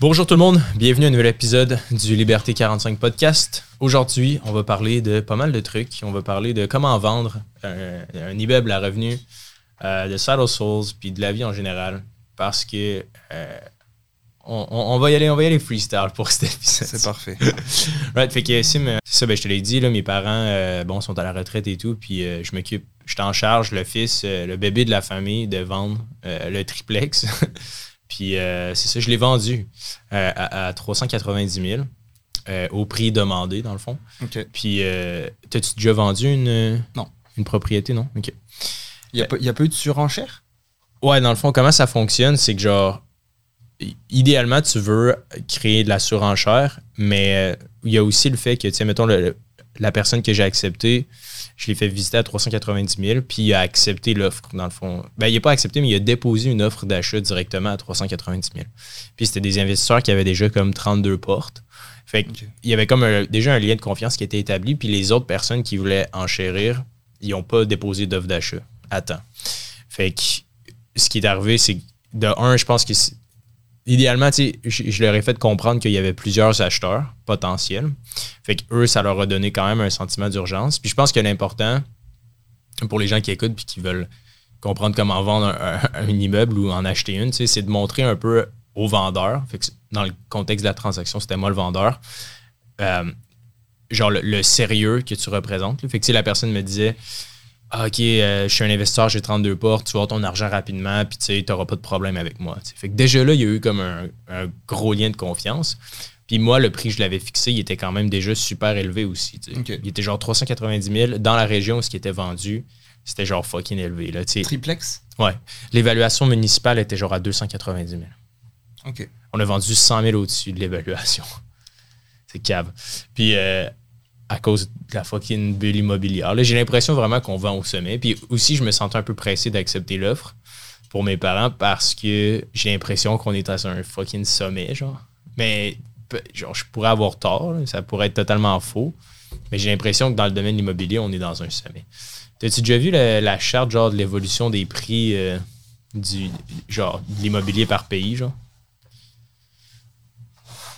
Bonjour tout le monde, bienvenue à un nouvel épisode du Liberté 45 podcast. Aujourd'hui, on va parler de pas mal de trucs. On va parler de comment vendre un, un immeuble à revenus, euh, de Saddle Souls, puis de la vie en général. Parce que euh, on, on- on va y aller, on va y aller freestyle pour cet épisode. C'est parfait. Right, fait que Sim, ça, ben, je te l'ai dit, là, mes parents euh, bon, sont à la retraite et tout, puis je m'occupe, je suis en charge, le fils, le bébé de la famille, de vendre le triplex. puis euh, c'est ça, je l'ai vendu euh, à, à 390 000 euh, au prix demandé, dans le fond. Puis, euh, t'as-tu déjà vendu une, Non. une propriété, non? OK. Il n'y a, pas- y a pas eu de surenchère? Ouais, dans le fond, comment ça fonctionne, c'est que genre, idéalement, tu veux créer de la surenchère, mais il y a aussi le fait que, tu sais, mettons, le- la personne que j'ai acceptée, je l'ai fait visiter à 390 000, puis il a accepté l'offre, dans le fond. Ben, il n'a pas accepté, mais il a déposé une offre d'achat directement à 390 000. Puis c'était des investisseurs qui avaient déjà comme 32 portes. Fait qu'il y avait comme un- déjà un lien de confiance qui était établi, puis les autres personnes qui voulaient enchérir, ils n'ont pas déposé d'offre d'achat à temps. Fait que ce qui est arrivé, c'est que de un, je pense que c'est- idéalement, je, leur ai fait comprendre qu'il y avait plusieurs acheteurs potentiels. Fait que eux, ça leur a donné quand même un sentiment d'urgence. Puis je pense que l'important pour les gens qui écoutent puis qui veulent comprendre comment vendre un, immeuble ou en acheter une, c'est de montrer un peu au vendeur. Dans le contexte de la transaction, c'était moi le vendeur. euh, genre le, le sérieux que tu représentes. Fait que sais, la personne me disait ah, ok, euh, je suis un investisseur, j'ai 32 portes, tu vas avoir ton argent rapidement, puis tu sais, t'auras pas de problème avec moi. Fait que déjà là, il y a eu comme un, un gros lien de confiance. Puis moi, le prix que je l'avais fixé, il était quand même déjà super élevé aussi. Il était genre 390 000. Dans la région où ce qui était vendu, c'était genre fucking élevé. Là, tu sais. Triplex? ouais. L'évaluation municipale était genre à 290 000. OK. On a vendu 100 000 au-dessus de l'évaluation. C'est cave. Puis euh, à cause de la fucking bulle immobilière, là, j'ai l'impression vraiment qu'on vend au sommet. Puis aussi, je me sentais un peu pressé d'accepter l'offre pour mes parents parce que j'ai l'impression qu'on est à un fucking sommet, genre. Mais genre, je pourrais avoir tort, ça pourrait être totalement faux. Mais j'ai l'impression que dans le domaine de l'immobilier, on est dans un sommet. T'as-tu déjà vu la, la charte genre de l'évolution des prix euh, du genre de l'immobilier par pays, genre?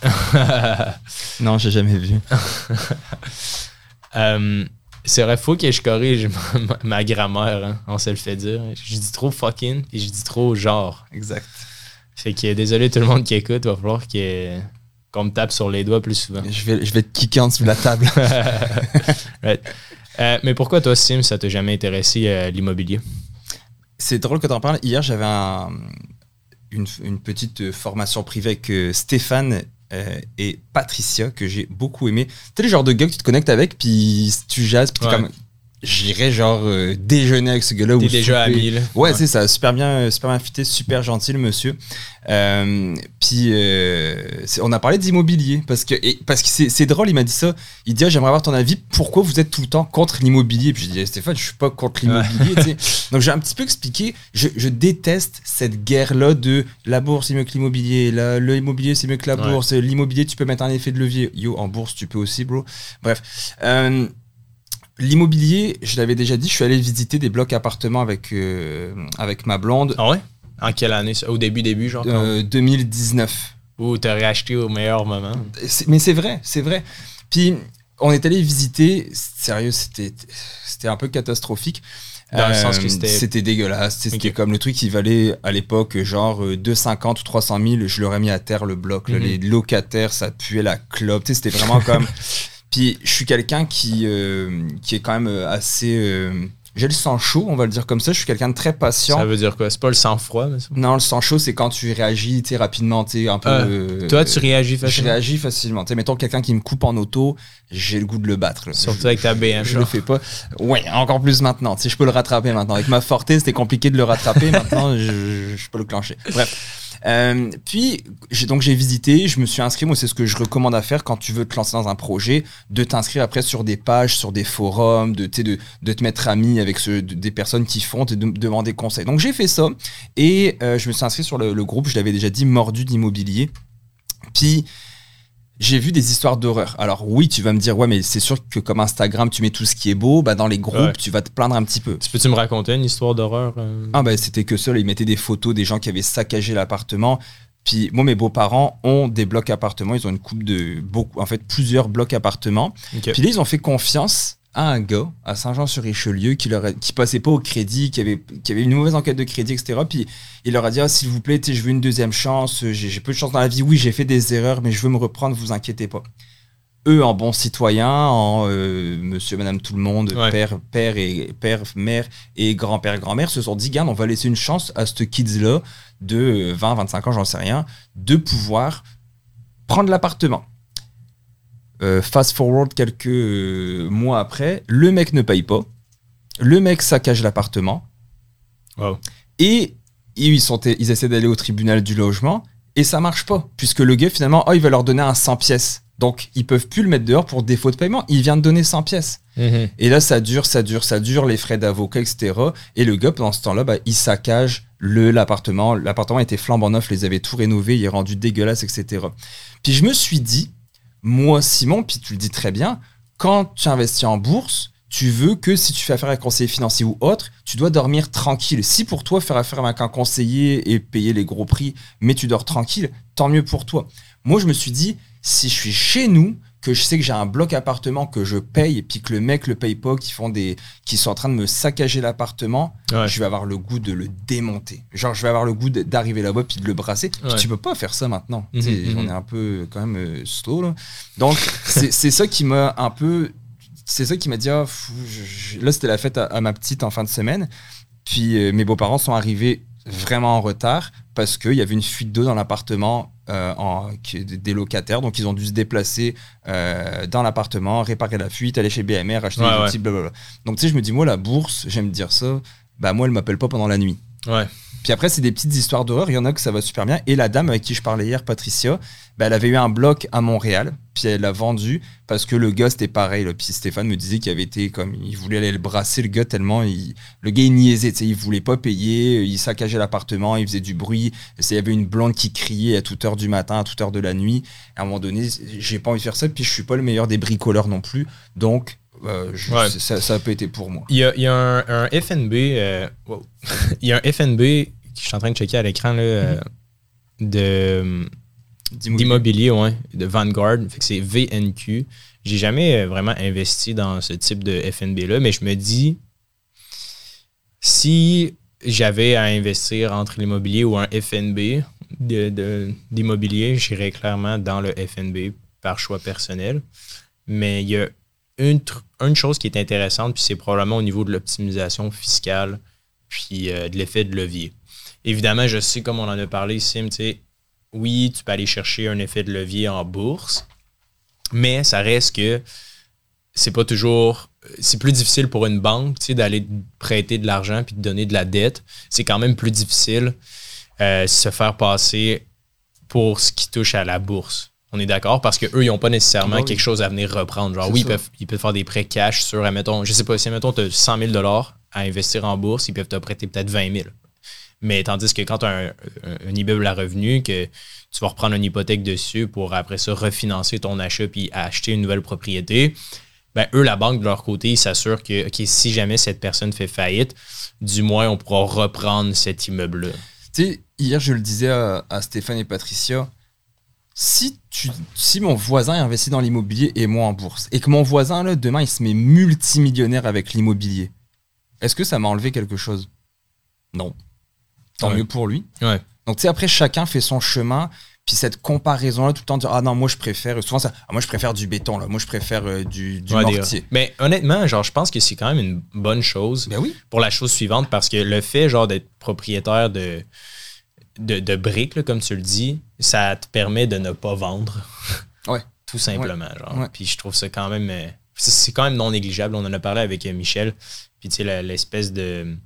Non, j'ai jamais vu. Euh, c'est vrai, faut que je corrige ma, ma- ma grammaire, hein, on se le fait dire. Je dis trop fucking et je dis trop genre. Exact. Fait que désolé tout le monde qui écoute, va falloir que- qu'on me tape sur les doigts plus souvent. Je vais, je vais te kicker en dessous de la table. Right. Euh, mais pourquoi toi, Sim, ça t'a jamais intéressé euh, l'immobilier? C'est drôle que tu en parles. Hier, j'avais un- une, une petite formation privée avec euh, Stéphane euh, et Patricia que j'ai beaucoup aimé. Tu le genre de gars que tu te connectes avec, puis tu jases, puis t'es Ouais. comme. J'irais genre euh, déjeuner avec ce gars-là. T'es ou déjà souper. ami, là. Ouais, c'est ça, super bien, super bien fité, super gentil le monsieur. Euh, puis euh, on a parlé d'immobilier parce que et- parce que c'est drôle, il m'a dit ça. Il dit ah, j'aimerais avoir ton avis. Pourquoi vous êtes tout le temps contre l'immobilier? Puis je dis Stéphane, je suis pas contre l'immobilier. Donc j'ai un petit peu expliqué. Je, je déteste cette guerre là de la bourse c'est mieux que l'immobilier, le immobilier c'est mieux que la Ouais. bourse, l'immobilier tu peux mettre un effet de levier. Yo en bourse tu peux aussi bro. Bref. Euh, L'immobilier, je l'avais déjà dit, je suis allé visiter des blocs appartements avec, euh, avec ma blonde Ah ouais? En quelle année? Au début, début, genre? euh, 2019. Ou t'aurais acheté au meilleur moment? Mais c'est vrai, c'est vrai. Puis on est allé visiter, sérieux, c'était un peu catastrophique. Euh, Dans le sens que c'était- C'était dégueulasse. C'était comme le truc qui valait à l'époque genre euh, 250 ou 300 000. Je leur ai mis à terre le bloc. Mhm. Les locataires, ça puait la clope. C'était vraiment comme. Je suis quelqu'un qui, euh, qui est quand même euh, assez. J'ai le sang chaud, on va le dire comme ça. Je suis quelqu'un de très patient. Ça veut dire quoi? C'est pas le sang-froid, mais ça? Non, le sang chaud, c'est quand tu réagis rapidement, tu un peu. Ah, euh, Toi, tu réagis Je facilement? réagis facilement. Tu sais, mettons quelqu'un qui me coupe en auto, j'ai le goût de le battre. là. Surtout avec ta BM. Je le fais pas. Ouais, encore plus maintenant. Je peux le rattraper maintenant. Avec ma Forte, c'était compliqué de le rattraper. maintenant, je, je peux le clencher. Bref. Euh, puis, j'ai, donc j'ai visité, je me suis inscrit. Moi, c'est ce que je recommande à faire quand tu veux te lancer dans un projet, de t'inscrire après sur des pages, sur des forums, de, de, de te mettre ami avec ce- de- des personnes qui font et de demander conseil. Donc, j'ai fait ça et euh, je me suis inscrit sur le, le groupe, je l'avais déjà dit, Mordu d'immobilier. Puis, j'ai vu des histoires d'horreur. Alors oui, tu vas me dire, ouais, mais c'est sûr que comme Instagram, tu mets tout ce qui est beau, bah dans les groupes, Ouais. tu vas te plaindre un petit peu. Tu peux-tu me raconter une histoire d'horreur? euh? Ah bah c'était que ça, là, ils mettaient des photos des gens qui avaient saccagé l'appartement. Puis moi, mes beaux-parents ont des blocs appartements. Ils ont une coupe de beaucoup, en fait, plusieurs blocs appartements. Puis là, ils ont fait confiance à un gars à Saint-Jean-sur-Richelieu qui leur a- qui passait pas au crédit, qui avait, qui avait une mauvaise enquête de crédit, etc. Puis il leur a dit, Ah, s'il vous plaît, je veux une deuxième chance. J'ai j'ai peu de chance dans la vie. Oui, j'ai fait des erreurs, mais je veux me reprendre. Vous inquiétez pas. Eux, en bons citoyens, en euh, monsieur, madame, tout le monde, Ouais. père, père et père, mère et grand-père, grand-mère, se sont dit, garde, on va laisser une chance à ce kids-là de 20, 25 ans, j'en sais rien, de pouvoir prendre l'appartement. Euh, fast forward quelques euh, mois après, le mec ne paye pas, le mec saccage l'appartement Wow. et ils, sont, ils essaient d'aller au tribunal du logement et ça marche pas puisque le gars finalement, oh, il va leur donner un 100 pièces. Donc ils peuvent plus le mettre dehors pour défaut de paiement. Il vient de donner 100 pièces. Mhm. Et là, ça dure, ça dure, ça dure, les frais d'avocat, etc. Et le gars, pendant ce temps-là, bah, il saccage le l'appartement. L'appartement était flambant neuf, les avait tout rénové, il est rendu dégueulasse, etc. Puis je me suis dit, moi, Simon, puis tu le dis très bien, quand tu investis en bourse, tu veux que si tu fais affaire avec un conseiller financier ou autre, tu dois dormir tranquille. Si pour toi, faire affaire avec un conseiller et payer les gros prix, mais tu dors tranquille, tant mieux pour toi. Moi, je me suis dit, si je suis chez nous, que je sais que j'ai un bloc appartement que je paye, puis que le mec le paye pas, qui font des, qui sont en train de me saccager l'appartement, Ouais. je vais avoir le goût de le démonter. Genre, je vais avoir le goût d'arriver là-bas puis de le brasser. Puis Ouais. tu peux pas faire ça maintenant. Mhm, mhm. On est un peu quand même euh, slow là. Donc, c'est ça qui m'a un peu. C'est ça qui m'a dit, fou, je- je- là c'était la fête à, à ma petite en fin de semaine. Puis euh, mes beaux-parents sont arrivés vraiment en retard parce qu'il y avait une fuite d'eau dans l'appartement euh, en- qui- des locataires. Donc ils ont dû se déplacer euh, dans l'appartement, réparer la fuite, aller chez BMR, acheter Ouais, des ouais. outils, blablabla. Donc tu sais, je me dis, moi la bourse, j'aime dire ça, bah moi elle m'appelle pas pendant la nuit. Ouais. Puis après, c'est des petites histoires d'horreur. Il y en a que ça va super bien. Et la dame avec qui je parlais hier, Patricia, bah, elle avait eu un bloc à Montréal. Puis elle l'a vendu parce que le gars, c'était pareil. Puis Stéphane me disait qu'il avait été comme. Il voulait aller le brasser, le gars, tellement. Il, le gars, il niaisait. Il voulait pas payer. Il saccageait l'appartement. Il faisait du bruit. Il y avait une blonde qui criait à toute heure du matin, à toute heure de la nuit. À un moment donné, j'ai pas envie de faire ça. Puis je suis pas le meilleur des bricoleurs non plus. Donc, euh, je- Ouais. ça, ça a pas été pour moi. Il y a, il y a un, un FNB. euh, wow. il y a un FNB que je suis en train de checker à l'écran là, euh, de d'immobilier, ouais, de Vanguard. Fait que c'est VNQ. J'ai jamais euh, vraiment investi dans ce type de FNB là, mais je me dis si j'avais à investir entre l'immobilier ou un FNB de- de- d'immobilier, j'irais clairement dans le FNB par choix personnel. Mais il y a une, chose qui est intéressante, puis c'est probablement au niveau de l'optimisation fiscale, puis euh, de l'effet de levier. Évidemment, je sais, comme on en a parlé, Sim, oui, tu peux aller chercher un effet de levier en bourse, mais ça reste que c'est pas toujours. C'est plus difficile pour une banque d'aller te prêter de l'argent puis de donner de la dette. C'est quand même plus difficile euh, se faire passer pour ce qui touche à la bourse. On est d'accord? Parce qu'eux, ils n'ont pas nécessairement oui. quelque chose à venir reprendre. Genre, oui, ils peuvent, ils peuvent faire des prêts cash sur, admettons, je sais pas, si, admettons, tu as 100 000 à investir en bourse, ils peuvent te prêter peut-être 20 000 mais tandis que quand tu as un, un- un immeuble à revenu, que tu vas reprendre une hypothèque dessus pour après ça refinancer ton achat puis acheter une nouvelle propriété, ben eux, la banque de leur côté, ils s'assurent que si jamais cette personne fait faillite, du moins on pourra reprendre cet immeuble-là. Tu sais, hier, je le disais à, à Stéphane et Patricia. Si, tu, si mon voisin est investi dans l'immobilier et moi en bourse, et que mon voisin, là, demain, il se met multimillionnaire avec l'immobilier, est-ce que ça m'a enlevé quelque chose? Non. Tant Ouais. mieux pour lui. Ouais. Donc, tu sais, après, chacun fait son chemin. Puis cette comparaison-là, tout le temps, dire Ah non, moi, je préfère. Souvent, ça. Ah, moi, je préfère du béton, là. Moi, je préfère euh, du, du Ouais, mortier. Mais honnêtement, genre, je pense que c'est quand même une bonne chose. Ben oui. pour la chose suivante parce que le fait genre d'être propriétaire de, de, de briques, là, comme tu le dis, ça te permet de ne pas vendre. Ouais. Tout simplement. Genre. Ouais. Puis je trouve ça quand même. euh, c'est- quand même non négligeable. On en a parlé avec euh, Michel. Puis tu sais, l'espèce de,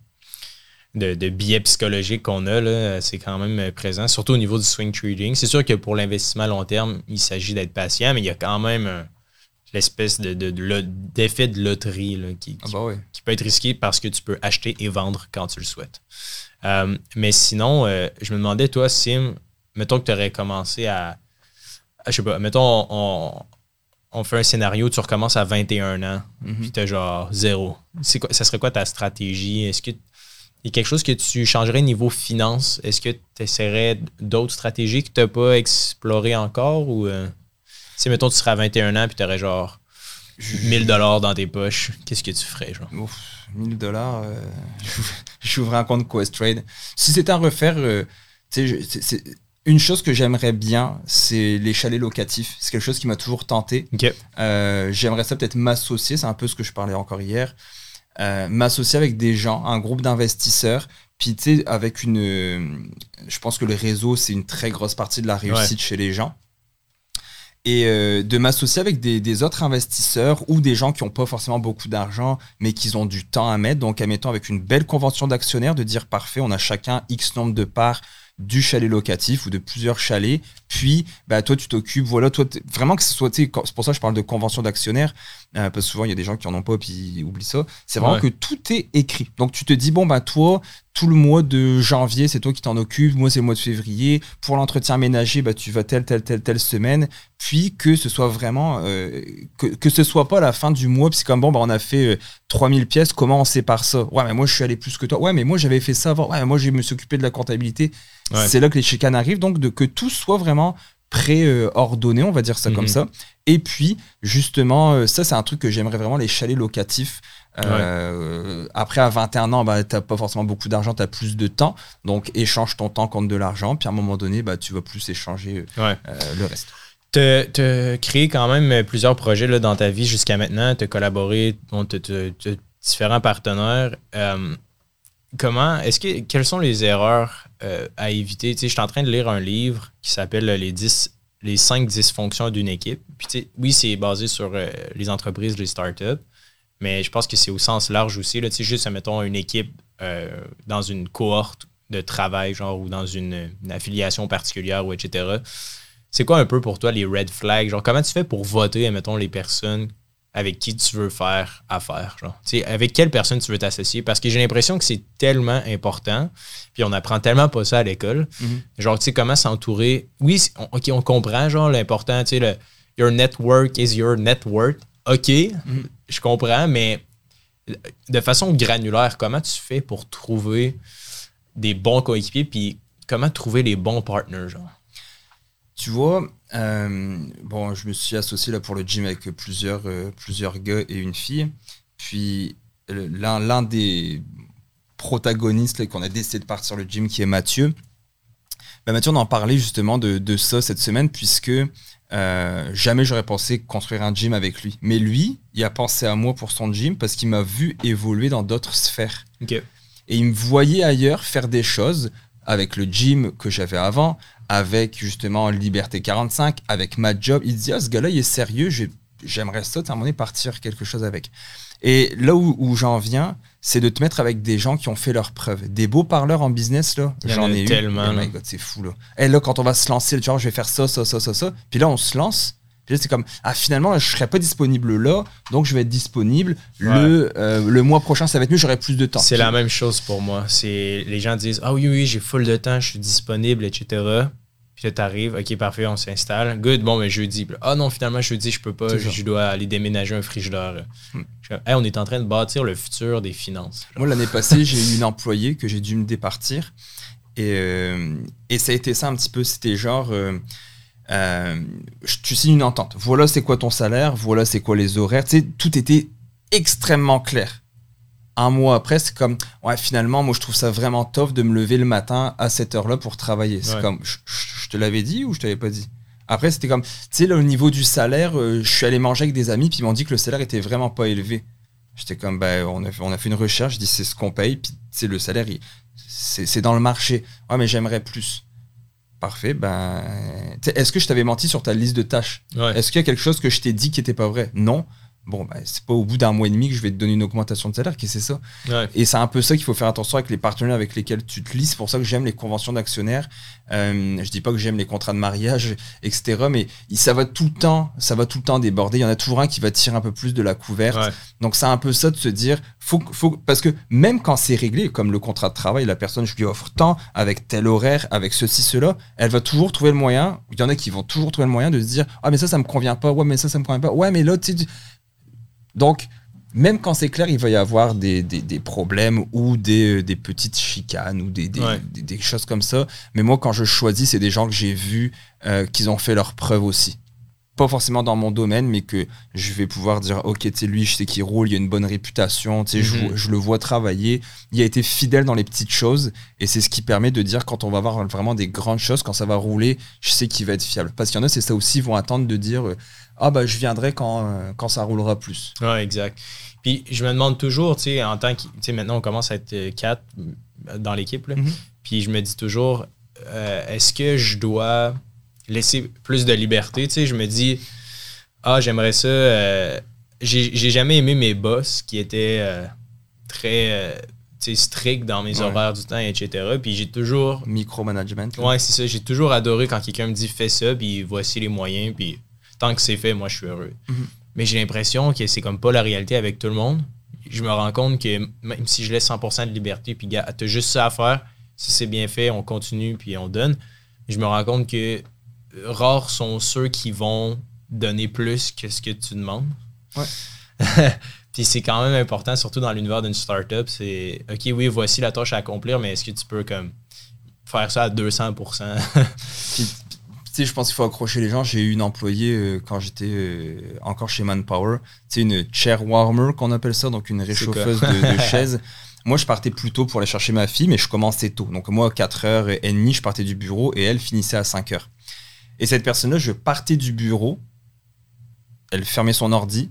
de, de biais psychologique qu'on a, là, c'est quand même euh, présent, surtout au niveau du swing trading. C'est sûr que pour l'investissement à long terme, il s'agit d'être patient, mais il y a quand même l'espèce de, de- de d'effet de loterie là, qui, Ah bah qui peut être risqué parce que tu peux acheter et vendre quand tu le souhaites. Euh, mais sinon, euh, je me demandais, toi, Sim, mettons que tu aurais commencé à. à- Je sais pas, mettons, on, on fait un scénario, tu recommences à 21 ans, Mhm. puis tu genre zéro. C'est quoi, ça serait quoi ta stratégie? Est-ce que, Il y a quelque chose que tu changerais niveau finance? Est-ce que tu essaierais d'autres stratégies que tu n'as pas explorées encore ou euh, si mettons tu serais à 21 ans puis tu aurais genre 1000 dollars dans tes poches, qu'est-ce que tu ferais genre? Ouf, 1000 dollars, euh, j'ouvrais un compte Questrade. Si c'était à refaire, euh, tu sais, une chose que j'aimerais bien, c'est les chalets locatifs. C'est quelque chose qui m'a toujours tenté. Euh, j'aimerais ça peut-être m'associer, c'est un peu ce que je parlais encore hier. Euh, m'associer avec des gens, un groupe d'investisseurs, puis tu sais, avec une. je pense que le réseau, c'est une très grosse partie de la réussite chez les gens. Et euh, de m'associer avec des, autres investisseurs ou des gens qui n'ont pas forcément beaucoup d'argent, mais qui ont du temps à mettre. Donc, admettons, avec une belle convention d'actionnaires, de dire parfait, on a chacun X nombre de parts du chalet locatif ou de plusieurs chalets. Puis, bah, toi, tu t'occupes, voilà, toi, vraiment que ce soit, c'est pour ça que je parle de convention d'actionnaire, euh, parce que souvent, il y a des gens qui en ont pas, puis ils oublient ça. C'est vraiment que tout est écrit. Donc, tu te dis, bon, bah, toi, tout le mois de janvier, c'est toi qui t'en occupes. Moi, c'est le mois de février. Pour l'entretien ménager, bah, tu vas telle, telle, telle, telle semaine. Puis que ce soit vraiment, euh, que, que ce soit pas la fin du mois. Puis c'est comme, bon, bah, on a fait 3000 euh, pièces. Comment on sépare ça? Ouais, mais moi, je suis allé plus que toi. Ouais, mais moi, j'avais fait ça avant. Ouais, moi, je me suis occupé de la comptabilité. C'est là que les chicanes arrivent. Donc, de, que tout soit vraiment préordonné, on va dire ça comme mhm. ça. Et puis, justement, euh, ça, c'est un truc que j'aimerais vraiment, les chalets locatifs. Euh, après, à 21 ans, bah, tu n'as pas forcément beaucoup d'argent, tu as plus de temps. Donc, échange ton temps contre de l'argent. Puis, à un moment donné, bah, tu vas plus échanger euh, le reste. Tu as créé quand même plusieurs projets là, dans ta vie jusqu'à maintenant. Tu as collaboré, tu as différents partenaires comment, est-ce que, quelles sont les erreurs euh, à éviter? Je suis en train de lire un livre qui s'appelle les 10, les 5 dysfonctions d'une équipe. Oui, c'est basé sur euh, les entreprises, les startups, mais je pense que c'est au sens large aussi. Là, juste, mettons, une équipe euh, dans une cohorte de travail, genre, ou dans une, affiliation particulière, etc. C'est quoi un peu pour toi les red flags? Genre, comment tu fais pour voter, mettons, les personnes avec qui tu veux faire affaire. Genre. avec quelle personne tu veux t'associer? Parce que j'ai l'impression que c'est tellement important. Puis on apprend tellement pas ça à l'école. Mm-hmm. Genre, tu sais, comment s'entourer? Oui, on, OK, on comprend, genre, l'important, tu sais, le Your network is your network. OK, mm-hmm. je comprends, mais de façon granulaire, comment tu fais pour trouver des bons coéquipiers, puis comment trouver les bons partners, genre? Tu vois, euh, bon, je me suis associé là pour le gym avec plusieurs, euh, plusieurs gars et une fille. Puis l'un des protagonistes qu'on a décidé de partir le gym, qui est Mathieu. Bah, Mathieu, on en parlait justement de, de ça cette semaine, puisque euh, jamais j'aurais pensé construire un gym avec lui. Mais lui, il a pensé à moi pour son gym parce qu'il m'a vu évoluer dans d'autres sphères. Et il me voyait ailleurs faire des choses avec le gym que j'avais avant, avec justement Liberté 45, avec ma job. Il dit, ah, ce gars-là, il est sérieux, j'aimerais ça, à un moment donné, partir quelque chose avec. Et là où, j'en viens, c'est de te mettre avec des gens qui ont fait leurs preuves. Des beaux parleurs en business, là, j'en ai tellement, eu. Oh c'est fou, là. Et là, quand on va se lancer, genre, je vais faire ça, ça, ça, ça, ça. Puis là, on se lance. Puis là, c'est comme, ah, finalement, je serai pas disponible là, donc je vais être disponible. Le, euh, le mois prochain, ça va être mieux, j'aurai plus de temps. C'est la même chose pour moi. C'est Les gens disent, ah oui, oui, j'ai full de temps, je suis disponible, etc. Puis là, t'arrives, ok, parfait, on s'installe. Good, bon, mais jeudi. Ah non, finalement, jeudi, je peux pas, je, dois aller déménager un frigidaire. Hmm. on est en train de bâtir le futur des finances. Moi, l'année passée, j'ai eu une employée que j'ai dû me départir. Et, euh, et, ça a été ça un petit peu. C'était genre, euh, euh, tu signes une entente. Voilà, c'est quoi ton salaire. Voilà, c'est quoi les horaires. Tu sais, tout était extrêmement clair un mois après, c'est comme, ouais, finalement, moi, je trouve ça vraiment tough de me lever le matin à cette heure-là pour travailler. C'est comme, je, te l'avais dit ou je t'avais pas dit? Après, c'était comme, tu sais, là, au niveau du salaire, euh, je suis allé manger avec des amis, puis ils m'ont dit que le salaire était vraiment pas élevé. J'étais comme, ben, on, a, on a fait une recherche, je dis, c'est ce qu'on paye, puis, c'est le salaire, c'est dans le marché. Ouais, mais j'aimerais plus. Parfait, ben. Est-ce que je t'avais menti sur ta liste de tâches? Est-ce qu'il y a quelque chose que je t'ai dit qui n'était pas vrai? Non bon, bah, c'est pas au bout d'un mois et demi que je vais te donner une augmentation de salaire, que c'est ça Et c'est un peu ça qu'il faut faire attention avec les partenaires avec lesquels tu te lis. C'est pour ça que j'aime les conventions d'actionnaires. Euh, je dis pas que j'aime les contrats de mariage, etc. Mais ça va tout le temps, ça va tout le temps déborder. Il y en a toujours un qui va tirer un peu plus de la couverte. Donc c'est un peu ça de se dire, faut, faut, parce que même quand c'est réglé, comme le contrat de travail, la personne, je lui offre tant avec tel horaire, avec ceci, cela, elle va toujours trouver le moyen. Il y en a qui vont toujours trouver le moyen de se dire, ah mais ça, ça me convient pas. Ouais, mais ça, ça me convient pas. Ouais, mais là, tu donc, même quand c'est clair, il va y avoir des, des, des problèmes ou des, euh, des petites chicanes ou des, des, Ouais. des- choses comme ça. Mais moi, quand je choisis, c'est des gens que j'ai vus euh, qu'ils ont fait leurs preuves aussi. Pas forcément dans mon domaine, mais que je vais pouvoir dire, ok, tu sais, lui, je sais qu'il roule, il a une bonne réputation, tu sais, je, Mhm. je le vois travailler, il a été fidèle dans les petites choses, et c'est ce qui permet de dire quand on va avoir vraiment des grandes choses, quand ça va rouler, je sais qu'il va être fiable. Parce qu'il y en a, c'est ça aussi, ils vont attendre de dire, euh, ah bah je viendrai quand, euh, quand ça roulera plus. Ouais, exact. Puis je me demande toujours, tu sais, en tant que. Tu sais, maintenant, on commence à être euh, quatre euh, dans l'équipe. là. Mhm. Puis je me dis toujours, euh, est-ce que je dois laisser plus de liberté? Tu sais, je me dis, ah, j'aimerais ça. euh, j'ai j'ai jamais aimé mes boss qui étaient très stricts dans mes Ouais. horaires du temps, etc. Puis j'ai toujours. Micromanagement. Ouais, c'est ça. J'ai toujours adoré quand quelqu'un me dit fais ça, puis voici les moyens, puis tant que c'est fait, moi je suis heureux. Mhm. Mais j'ai l'impression que c'est comme pas la réalité avec tout le monde. Je me rends compte que même si je laisse 100% de liberté, puis gars, t'as juste ça à faire, si c'est bien fait, on continue, puis on donne. Je me rends compte que euh, rares sont ceux qui vont donner plus que ce que tu demandes. Ouais. puis c'est quand même important, surtout dans l'univers d'une startup, c'est OK, oui, voici la tâche à accomplir, mais est-ce que tu peux comme faire ça à 200%? Puis, sais, je pense qu'il faut accrocher les gens. J'ai eu une employée euh, quand j'étais euh, encore chez Manpower. Sais, une chair warmer qu'on appelle ça, donc une réchauffeuse de, de chaises. Moi, je partais plus tôt pour aller chercher ma fille, mais je commençais tôt. Donc, moi, à 4h30, je partais du bureau et elle finissait à 5h. Et cette personne-là, je partais du bureau, elle fermait son ordi,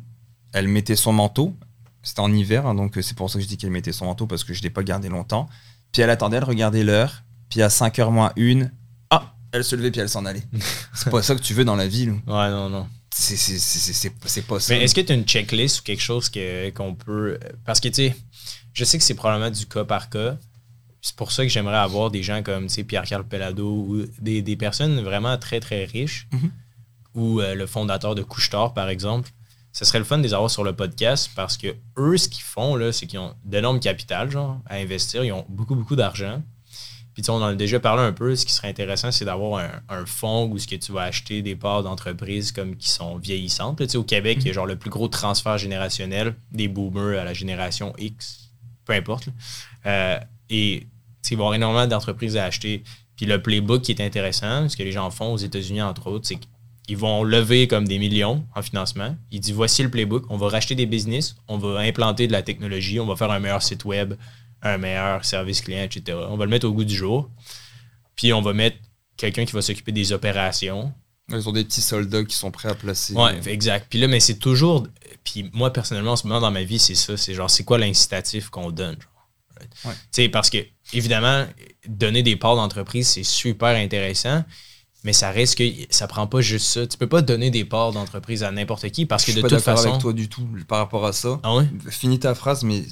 elle mettait son manteau. C'était en hiver, hein, donc euh, c'est pour ça que je dis qu'elle mettait son manteau parce que je ne l'ai pas gardé longtemps. Puis elle attendait, elle regardait l'heure. Puis à 5h moins 1, ah, elle se levait puis elle s'en allait. C'est pas ça que tu veux dans la ville. Ouais, non, non. C'est c'est- c'est- c'est- c'est- c'est pas ça. Mais est-ce que tu as une checklist ou quelque chose que- qu'on peut. Parce que, tu sais, je sais que c'est probablement du cas par cas. C'est pour ça que j'aimerais avoir des gens comme tu sais, Pierre-Carl Pelado ou des, des personnes vraiment très, très riches Mhm. ou euh, le fondateur de Couche-Tard, par exemple. Ce serait le fun de les avoir sur le podcast parce que eux, ce qu'ils font, là, c'est qu'ils ont d'énormes capital genre, à investir. Ils ont beaucoup, beaucoup d'argent. Puis, on en a déjà parlé un peu. Ce qui serait intéressant, c'est d'avoir un, un fonds où ce que tu vas acheter des parts d'entreprises comme qui sont vieillissantes. Là, au Québec, il y a genre le plus gros transfert générationnel des boomers à la génération X, peu importe. Euh, et il va y avoir énormément d'entreprises à acheter. Puis le playbook qui est intéressant, ce que les gens font aux États-Unis, entre autres, c'est qu'ils vont lever comme des millions en financement. Ils disent voici le playbook, on va racheter des business, on va implanter de la technologie, on va faire un meilleur site web, un meilleur service client, etc. On va le mettre au goût du jour. Puis on va mettre quelqu'un qui va s'occuper des opérations. Ils ont des petits soldats qui sont prêts à placer. Ouais, exact. Puis là, mais c'est toujours. Puis moi, personnellement, en ce moment dans ma vie, c'est ça. C'est genre, c'est quoi l'incitatif qu'on donne? genre? Right? Ouais. Parce que, évidemment, donner des parts d'entreprise, c'est super intéressant. Mais ça reste que ça prend pas juste ça. Tu peux pas donner des parts d'entreprise à n'importe qui parce Je que suis de pas toute d'accord façon. avec toi du tout par rapport à ça. Ah ouais? Finis ta phrase, mais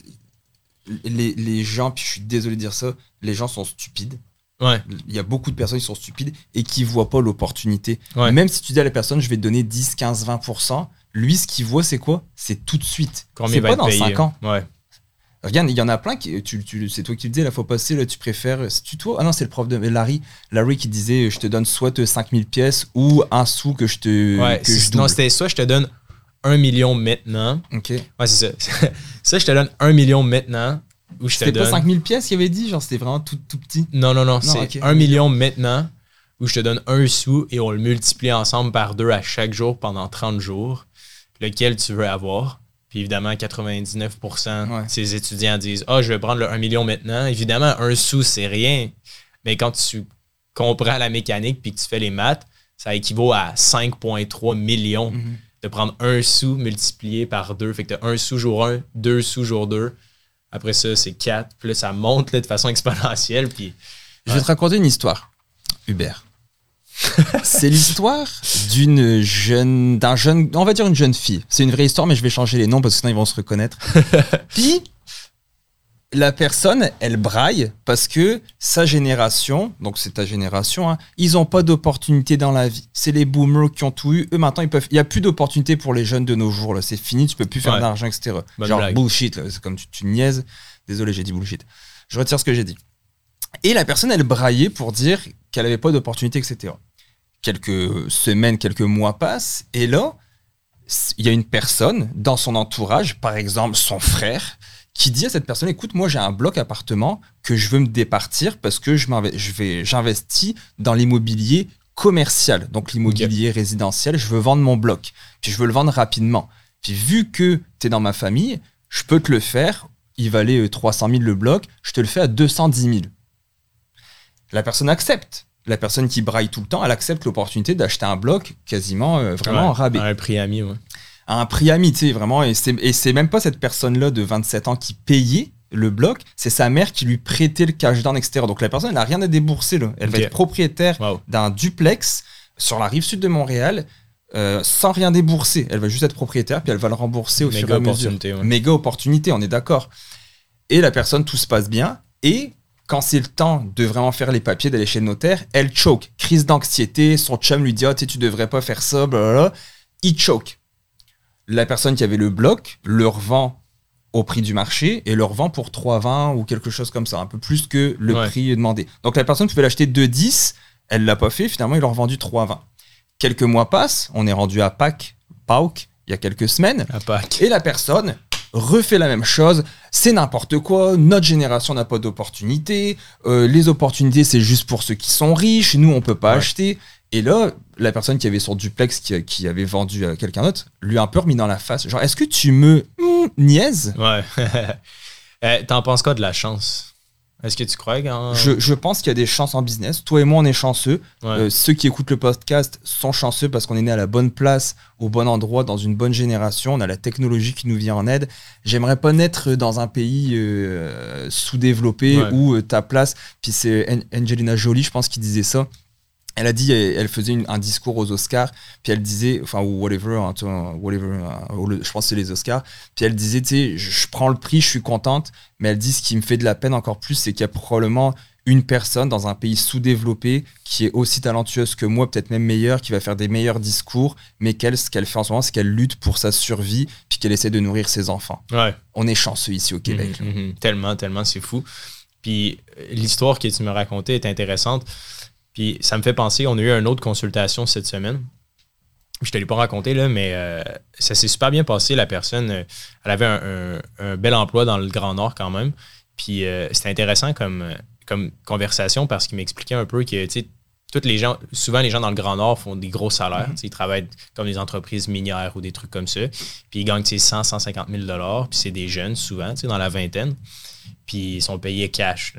les, les gens, puis je suis désolé de dire ça, les gens sont stupides. Ouais. Il y a beaucoup de personnes qui sont stupides et qui voient pas l'opportunité. Ouais. Même si tu dis à la personne, je vais te donner 10, 15, 20%, lui, ce qu'il voit, c'est quoi? C'est tout de suite. C'est pas dans payé? 5 ans. Ouais. Regarde, il y en a plein qui. Tu, tu- c'est toi qui le disais la fois passée, là, tu préfères. C'est toi? Ah non, c'est le prof de Larry. Larry qui disait Je te donne soit 5000 pièces ou un sou que je te. Ouais, que je non, c'était soit je te donne un million maintenant. Ok. Ouais, c'est ça. ça, je te donne un million maintenant. Ou je te C'était pas donne. 5000 pièces qu'il avait dit Genre, c'était vraiment tout, tout petit? Non, non, non. C'est ok. un million maintenant. Où je te donne un sou et on le multiplie ensemble par deux à chaque jour pendant 30 jours. Lequel tu veux avoir. Puis évidemment, 99% Ouais. de ces étudiants disent Ah, je vais prendre le 1 million maintenant. Évidemment, un sou, c'est rien. Mais quand tu comprends la mécanique puis que tu fais les maths, ça équivaut à 5,3 millions Mhm. De prendre un sou multiplié par deux. Fait que tu un sou jour 1, deux sous jour 2. Après ça, c'est 4. Puis là, ça monte là, de façon exponentielle. Puis Je vais te raconter une histoire, Hubert. c'est l'histoire d'une jeune, d'un jeune, on va dire une jeune fille. C'est une vraie histoire, mais je vais changer les noms parce que sinon ils vont se reconnaître. Puis la personne, elle braille parce que sa génération, donc c'est ta génération, hein, ils n'ont pas d'opportunité dans la vie. C'est les boomers qui ont tout eu. Eux maintenant, ils peuvent. Il y a plus d'opportunité pour les jeunes de nos jours. Là, c'est fini. Tu peux plus faire Ouais. d'argent, etc. Bonne Genre blague. bullshit. là. C'est comme tu, tu niaises. Désolé, j'ai dit bullshit. Je retire ce que j'ai dit. Et la personne, elle braillait pour dire qu'elle n'avait pas d'opportunité, etc. Quelques semaines, quelques mois passent, et là, il y a une personne dans son entourage, par exemple son frère, qui dit à cette personne écoute, moi j'ai un bloc appartement que je veux me départir parce que je j'investis dans l'immobilier commercial, donc l'immobilier résidentiel, je veux vendre mon bloc, puis je veux le vendre rapidement. Puis vu que tu es dans ma famille, je peux te le faire, il valait 300 euh, 000 le bloc, je te le fais à 210 000. La personne accepte. La personne qui braille tout le temps, elle accepte l'opportunité d'acheter un bloc quasiment euh, vraiment en rabais. À un prix ami, ouais. À un prix ami, tu sais, vraiment. Et c'est même pas cette personne-là de 27 ans qui payait le bloc, c'est sa mère qui lui prêtait le cash down, etc. Donc la personne, elle n'a rien à débourser. Là. Elle va être propriétaire d'un duplex sur la rive sud de Montréal. Euh, sans rien débourser. Elle va juste être propriétaire, puis elle va le rembourser au fur et à mesure. Méga opportunité, on est d'accord. Et la personne, tout se passe bien. Et quand c'est le temps de vraiment faire les papiers, d'aller chez le notaire, elle choke. Crise d'anxiété, son chum lui dit oh, tu devrais pas faire ça, blablabla. Il choke. La personne qui avait le bloc le revend au prix du marché et le revend pour 3,20 ou quelque chose comme ça, un peu plus que le prix demandé. Donc la personne pouvait l'acheter 2,10, elle l'a pas fait, finalement il l'a revendu 3,20. Quelques mois passent, on est rendu à Pâques, Pâques, il y a quelques semaines, et la personne refait la même chose. C'est n'importe quoi. Notre génération n'a pas d'opportunités. Euh, les opportunités, c'est juste pour ceux qui sont riches. Nous, on peut pas acheter. Et là, la personne qui avait son duplex, qui, avait vendu à quelqu'un d'autre, lui a un peu remis dans la face. Genre, est-ce que tu me hmm, niaises? Ouais. Eh, t'en penses quoi de la chance? Est-ce que tu crois qu'en... je, je, pense qu'il y a des chances en business. Toi et moi, on est chanceux. Euh, ceux qui écoutent le podcast sont chanceux parce qu'on est né à la bonne place, au bon endroit, dans une bonne génération. On a la technologie qui nous vient en aide. J'aimerais pas naître dans un pays euh, sous-développé où euh, ta place. Puis c'est Angelina Jolie, je pense, qui disait ça elle a dit, elle faisait un discours aux Oscars, puis elle disait, enfin, ou whatever, hein, whatever euh, je pense que c'est les Oscars, puis elle disait, tu sais, je prends le prix, je suis contente, mais elle dit, ce qui me fait de la peine encore plus, c'est qu'il y a probablement une personne dans un pays sous-développé qui est aussi talentueuse que moi, peut-être même meilleure, qui va faire des meilleurs discours, mais qu'elle, ce qu'elle fait en ce moment, c'est qu'elle lutte pour sa survie, puis qu'elle essaie de nourrir ses enfants. Ouais. On est chanceux ici au Québec. Mhm, mhm. tellement, tellement, c'est fou. Puis euh, l'histoire que tu me racontais est intéressante puis ça me fait penser, on a eu une autre consultation cette semaine. Je te l'ai pas raconté, là, mais euh, ça s'est super bien passé. La personne, euh, elle avait un, bel emploi dans le Grand Nord quand même. Puis euh, c'était intéressant comme, comme conversation parce qu'il m'expliquait un peu que, tu sais, toutes les gens, souvent les gens dans le Grand Nord font des gros salaires. Mm-hmm. Ils travaillent comme des entreprises minières ou des trucs comme ça. Puis ils gagnent 100, 150 000 Puis c'est des jeunes souvent, dans la vingtaine. Puis ils sont payés cash.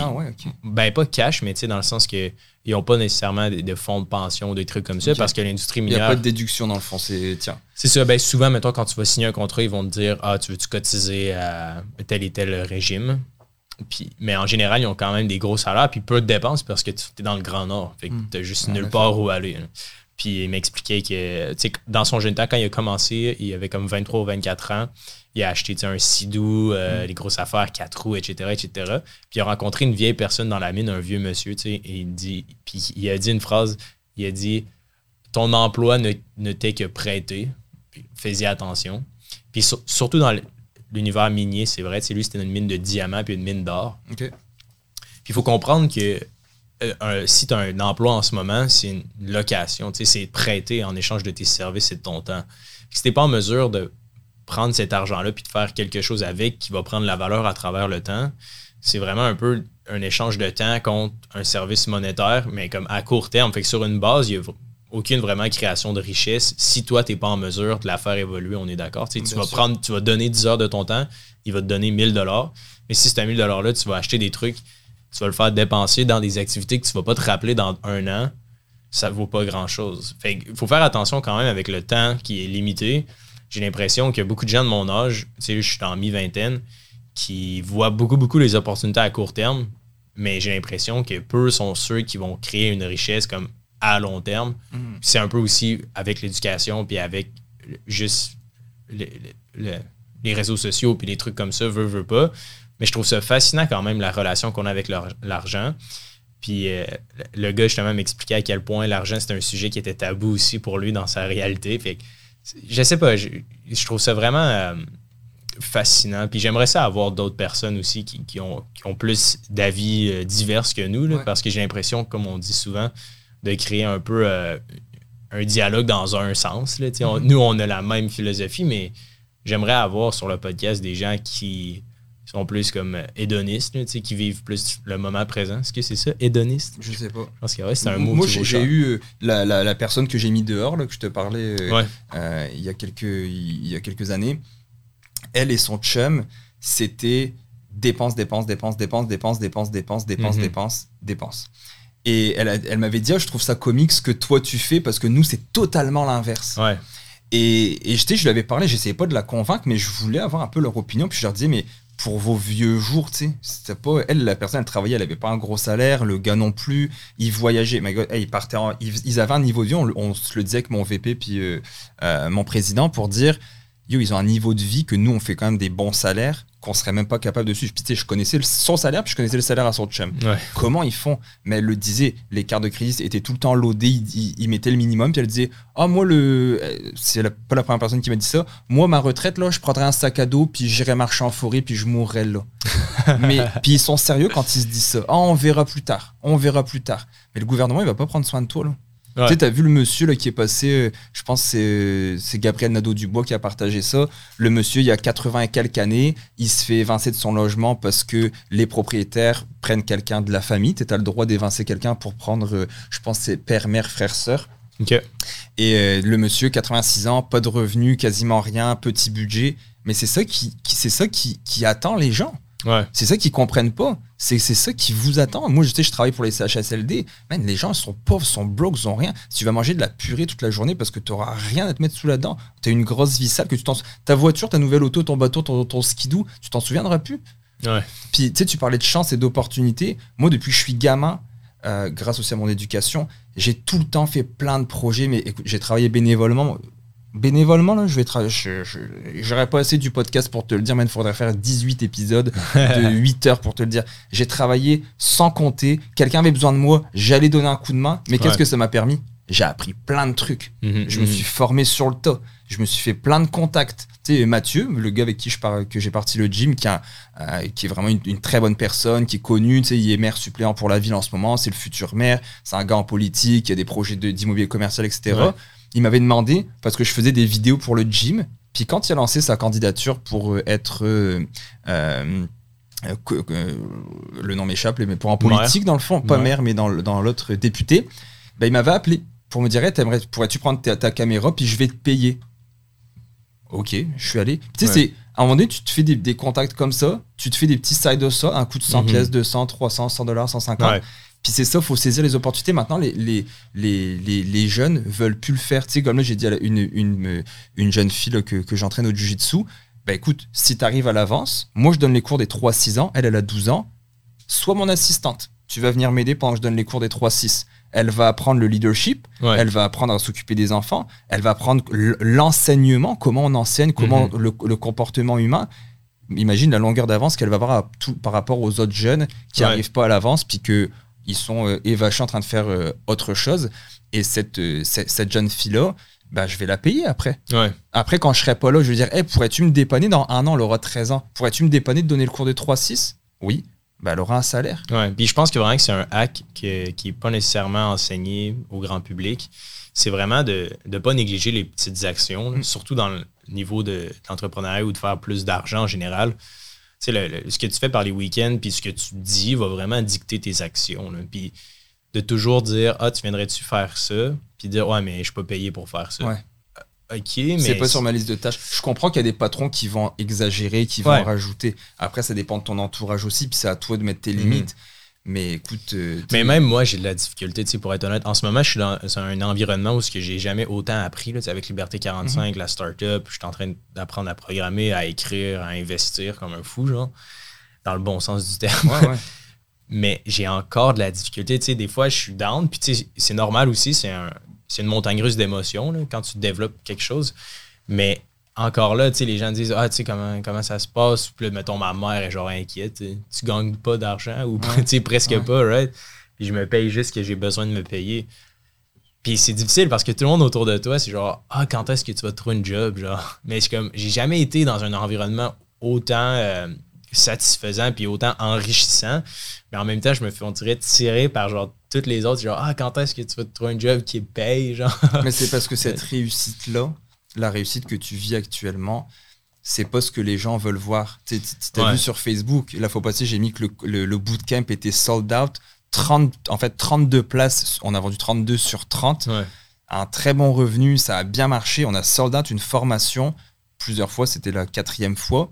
Ah ouais, ok. Ben pas cash, mais dans le sens que ils n'ont pas nécessairement de, fonds de pension ou des trucs comme ça parce que l'industrie minière. Il n'y a pas de déduction dans le fond, c'est tiens. C'est ça. Ben, souvent, mettons, quand tu vas signer un contrat, ils vont te dire Ah, tu veux-tu cotiser à tel et tel régime? Puis, mais en général, ils ont quand même des gros salaires puis peu de dépenses parce que tu es dans le Grand Nord. Fait que hmm. tu juste nulle part où aller. Puis il m'expliquait que dans son jeune temps, quand il a commencé, il avait comme 23 ou 24 ans il a acheté un Sidou, euh, mm. les grosses affaires, quatre roues, etc., etc. Puis il a rencontré une vieille personne dans la mine, un vieux monsieur, tu sais, et il dit, puis il a dit une phrase, il a dit, ton emploi ne, t'est que prêté, fais-y attention. Puis surtout dans l'univers minier, c'est vrai, lui, c'était une mine de diamants puis une mine d'or. Puis il faut comprendre que euh, si tu as un emploi en ce moment, c'est une location, c'est prêté en échange de tes services et de ton temps. Si tu n'es pas en mesure de prendre cet argent-là puis de faire quelque chose avec qui va prendre la valeur à travers le temps, c'est vraiment un peu un échange de temps contre un service monétaire, mais comme à court terme. Fait que sur une base, il n'y a aucune vraiment création de richesse. Si toi, tu n'es pas en mesure de la faire évoluer, on est d'accord. Tu, vas prendre, tu vas donner 10 heures de ton temps, il va te donner 1000 dollars. Mais si un 1000 dollars-là, tu vas acheter des trucs, tu vas le faire dépenser dans des activités que tu ne vas pas te rappeler dans un an, ça ne vaut pas grand-chose. Fait il faut faire attention quand même avec le temps qui est limité j'ai l'impression qu'il y a beaucoup de gens de mon âge, tu sais, je suis en mi-vingtaine, qui voient beaucoup, beaucoup les opportunités à court terme, mais j'ai l'impression que peu sont ceux qui vont créer une richesse comme à long terme. Mhm. C'est un peu aussi avec l'éducation, puis avec juste les, réseaux sociaux, puis les trucs comme ça, veut, veut pas. Mais je trouve ça fascinant quand même, la relation qu'on a avec l'argent. Puis euh, le gars, justement, m'expliquait à quel point l'argent, c'était un sujet qui était tabou aussi pour lui dans sa réalité. Fait que je sais pas, je, trouve ça vraiment euh, fascinant. Puis j'aimerais ça avoir d'autres personnes aussi qui, ont, ont, plus d'avis euh, divers que nous, parce que j'ai l'impression, comme on dit souvent, de créer un peu un dialogue dans un sens. Là, on, nous, on a la même philosophie, mais j'aimerais avoir sur le podcast des gens qui sont plus comme hédonistes, là, qui vivent plus le moment présent. Est-ce que c'est ça, hédoniste? Je sais pas. Je pense que ouais, c'est un mot Moi, j'ai eu euh, la, la- la personne que j'ai mis dehors, là, que je te parlais euh, Ouais. euh, il, y a quelques, il y a quelques années. Elle et son chum, c'était dépenses, dépenses, dépenses, dépenses, dépenses, dépenses, dépenses, dépenses, Mhm. dépenses, dépenses. Et elle, elle m'avait dit, Ah, je trouve ça comique ce que toi tu fais parce que nous, c'est totalement l'inverse. Ouais. Et, et j'étais, je lui avais parlé, j'essayais pas de la convaincre, mais je voulais avoir un peu leur opinion. Puis je leur disais, mais pour vos vieux jours, tu sais, c'était pas. Elle, la personne, elle travaillait, elle avait pas un gros salaire, le gars non plus. Il voyageait. My God, hey, ils, partaient en- ils, ils avaient un niveau de vie, on, on se le disait avec mon VP puis euh, euh, mon président pour dire, yo, ils ont un niveau de vie que nous, on fait quand même des bons salaires qu'on serait même pas capable de suivre. Puis tu sais, je connaissais le- son salaire, puis je connaissais le salaire à son chum Ouais. comment ils font? Mais elle le disait, les cartes de crédit étaient tout le temps loadées, ils, ils- mettaient le minimum, puis elle disait Ah, moi, le. euh, C'est pas la première personne qui m'a dit ça. Moi, ma retraite, là, je prendrais un sac à dos, puis j'irais marcher en forêt, puis je mourrais là. Mais, puis ils sont sérieux quand ils se disent ça. Ah, on verra plus tard, on verra plus tard. Mais le gouvernement, il va pas prendre soin de toi, là. Ouais. Tu sais, t'as vu le monsieur là, qui est passé, euh, je pense que c'est- c'est Gabriel Nadeau-Dubois qui a partagé ça. Le monsieur, il y a 80 et quelques années, il se fait évincer de son logement parce que les propriétaires prennent quelqu'un de la famille. Tu as le droit d'évincer quelqu'un pour prendre, euh, je pense, c'est père, mère, frère, sœur. Et euh, le monsieur, 86 ans, pas de revenus, quasiment rien, petit budget. Mais c'est ça qui, qui- c'est ça qui, qui attend les gens. Ouais. C'est ça qu'ils comprennent pas. C'est c'est ça qui vous attend. Moi, je sais, je travaille pour les CHSLD. Man, les gens sont pauvres, sont broke, ils ont rien. Si tu vas manger de la purée toute la journée parce que tu n'auras rien à te mettre sous la dent, tu as une grosse vie sale, que tu t'en- ta voiture, ta nouvelle auto, ton bateau, ton, ton skidoo, tu t'en souviendras plus. Ouais. Puis, tu sais, tu parlais de chance et d'opportunité. Moi, depuis que je suis gamin, euh, grâce aussi à mon éducation, j'ai tout le temps fait plein de projets. Mais écoute, j'ai travaillé bénévolement. Bénévolement, là, je vais. J'aurais pas assez du podcast pour te le dire, mais il faudrait faire 18 épisodes de 8 heures pour te le dire. J'ai travaillé sans compter. Quelqu'un avait besoin de moi, j'allais donner un coup de main. Mais qu'est-ce que ça m'a permis? J'ai appris plein de trucs. Mhm, Je me mhm. suis formé sur le tas. Je me suis fait plein de contacts. Tu sais, Mathieu, le gars avec qui je parle, que j'ai parti le gym, qui, a, euh, qui est vraiment une, une très bonne personne, qui est connu. Tu sais, il est maire suppléant pour la ville en ce moment. C'est le futur maire. C'est un gars en politique. Il y a des projets de- d'immobilier commercial, etc. Ouais. Il m'avait demandé parce que je faisais des vidéos pour le gym. Puis quand il a lancé sa candidature pour euh, être euh, euh, que- que- le nom m'échappe, mais pour un politique dans le fond, pas Ouais. maire, mais dans, l'autre député, ben, il m'avait appelé pour me dire, Hey, t'aimerais- pourrais-tu prendre ta, ta caméra, puis je vais te payer. Ok, je suis allé. Tu sais, Ouais. c'est à un moment donné, tu te fais des, des contacts comme ça, tu te fais des petits side hustle, un coup de 100 Mhm. pièces, 200, 300, 100 dollars, 150. Puis c'est ça, faut saisir les opportunités. Maintenant, les, les, les, les, les jeunes veulent plus le faire. Tu sais, comme là, j'ai dit à une, une, une jeune fille là, que, que j'entraîne au jiu-jitsu, bah écoute, si tu arrives à l'avance, moi je donne les cours des 3-6 ans, elle, elle a 12 ans, sois mon assistante. Tu vas venir m'aider pendant que je donne les cours des 3-6. Elle va apprendre le leadership, Ouais. elle va apprendre à s'occuper des enfants, elle va apprendre l'enseignement, comment on enseigne, comment Mhm. le, le comportement humain. Imagine la longueur d'avance qu'elle va avoir à tout, par rapport aux autres jeunes qui Ouais. n'arrivent pas à l'avance, puis que ils sont euh, évachés en train de faire euh, autre chose. Et cette, euh, cette, cette jeune fille-là, bah, je vais la payer après. Ouais. Après, quand je serai pas là, je vais dire, hey, pourrais-tu me dépanner dans un an, elle aura 13 ans, pourrais-tu me dépanner de donner le cours de 3-6 Oui, bah, elle aura un salaire. Ouais. Puis je pense que vraiment que c'est un hack que- qui n'est pas nécessairement enseigné au grand public. C'est vraiment de ne pas négliger les petites actions, là, Mm. surtout dans le niveau de l'entrepreneuriat ou de faire plus d'argent en général. Tu sais, le- le- ce que tu fais par les week-ends, puis ce que tu dis va vraiment dicter tes actions. là. Puis de toujours dire Ah, tu viendrais-tu faire ça Puis dire Ouais, mais je suis pas payé pour faire ça. Ouais. Euh, Ok, mais. C'est pas sur ma liste de tâches. Je comprends qu'il y a des patrons qui vont exagérer, qui vont Ouais. rajouter. Après, ça dépend de ton entourage aussi, puis c'est à toi de mettre tes Mhm. limites. Mais écoute. euh, Mais même moi, j'ai de la difficulté, tu sais, pour être honnête. En ce moment, je suis dans un environnement où ce que j'ai jamais autant appris, là, tu sais, avec Liberté 45, la startup. Je suis en train d'apprendre à programmer, à écrire, à investir comme un fou, genre, dans le bon sens du terme. Ouais, ouais. Mais j'ai encore de la difficulté, tu sais, des fois, je suis down, puis tu sais, c'est normal aussi, c'est un, une montagne russe d'émotions, là, quand tu développes quelque chose. Mais encore là, tu sais, les gens disent, ah, tu sais, comment, comment ça se passe? Puis là, mettons, ma mère est genre inquiète, tu gagnes pas d'argent ou Ouais. tu sais, presque Ouais. pas, right? Puis je me paye juste ce que j'ai besoin de me payer. Puis c'est difficile parce que tout le monde autour de toi, c'est genre, ah, quand est-ce que tu vas te trouver une job, genre? Mais c'est comme, j'ai jamais été dans un environnement autant euh, satisfaisant puis autant enrichissant. Mais en même temps, je me fais, on dirait, tirer par genre toutes les autres. Genre, ah, quand est-ce que tu vas te trouver un job qui paye? Genre? Mais c'est parce que cette réussite-là, la réussite que tu vis actuellement, c'est pas ce que les gens veulent voir. Tu as vu sur Facebook, la fois passée, j'ai mis que le, le, bootcamp était sold out. 30, en fait, 32 places, on a vendu 32 sur 30. Un très bon revenu, ça a bien marché. On a sold out une formation plusieurs fois, c'était la quatrième fois.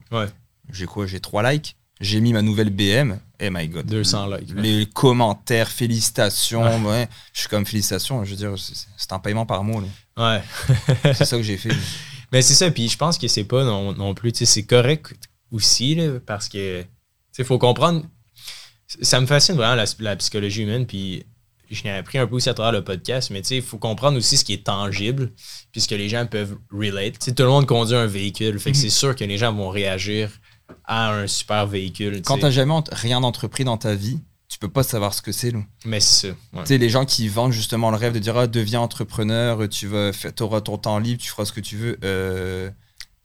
J'ai quoi? J'ai 3 likes. J'ai mis ma nouvelle BM. Eh my god. 200 likes. Les commentaires, félicitations. Ouais. Je suis comme félicitations. Je veux dire, c'est un paiement par mois. Ouais. c'est ça que j'ai fait. Mais c'est ça, puis je pense que c'est pas non, non plus, c'est correct aussi, parce que, il faut comprendre, ça me fascine vraiment la, psychologie humaine, puis je n'ai appris un peu aussi à travers le podcast, mais il faut comprendre aussi ce qui est tangible, puisque les gens peuvent relate. tout le monde conduit un véhicule, fait que c'est mhm. sûr que les gens vont réagir à un super véhicule. Quand tu n'as jamais rien entrepris dans ta vie, tu peux pas savoir ce que c'est. Mais c'est ça. Tu sais, les gens qui vendent justement le rêve de dire ah, deviens entrepreneur, tu vas auras ton temps libre, tu feras ce que tu veux. Euh,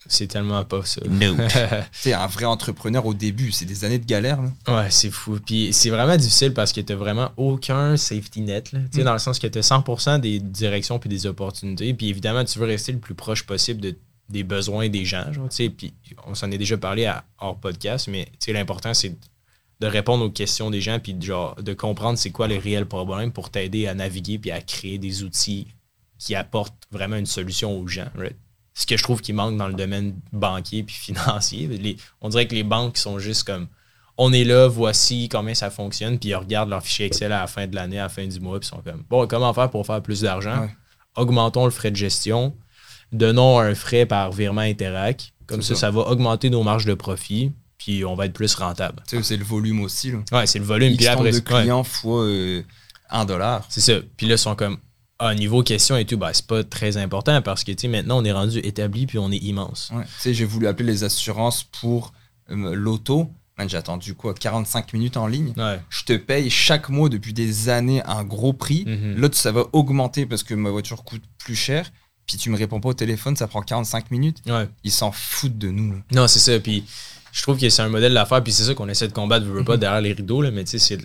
c'est tellement pas ça. No. tu un vrai entrepreneur au début, c'est des années de galère. Ouais, c'est fou. Puis c'est vraiment difficile parce que tu vraiment aucun safety net. Là. Mm. Dans le sens que tu as 100% des directions puis des opportunités. Puis évidemment, tu veux rester le plus proche possible de, des besoins des gens. Genre, puis on s'en est déjà parlé à, hors podcast, mais l'important, c'est de répondre aux questions des gens puis de, genre, de comprendre c'est quoi les réels problèmes pour t'aider à naviguer puis à créer des outils qui apportent vraiment une solution aux gens. Ce que je trouve qui manque dans le domaine banquier puis financier. on dirait que les banques sont juste comme on est là, voici combien ça fonctionne, puis ils regardent leur fichier Excel à la fin de l'année, à la fin du mois, puis ils sont comme bon, comment faire pour faire plus d'argent? Augmentons le frais de gestion, donnons un frais par virement Interac. Comme ça, ça va augmenter nos marges de profit puis on va être plus rentable. Tu sais, c'est le volume aussi. Là. Ouais, c'est le volume. puis après, de clients fois euh, un dollar. C'est ça. Puis là, ils sont comme, ah, niveau question et tout, bah, c'est pas très important parce que, maintenant, on est rendu établi puis on est immense. Ouais. Tu sais, j'ai voulu appeler les assurances pour euh, l'auto. J'ai attendu quoi 45 minutes en ligne? Ouais. Je te paye chaque mois depuis des années un gros prix. Mm L'autre, ça va augmenter parce que ma voiture coûte plus cher. Puis tu me réponds pas au téléphone, ça prend 45 minutes. Ouais. Ils s'en foutent de nous. Non, c'est ça. Puis je trouve que c'est un modèle d'affaires, puis c'est ça qu'on essaie de combattre, veux, pas, mhm. derrière les rideaux, là, mais tu sais, c'est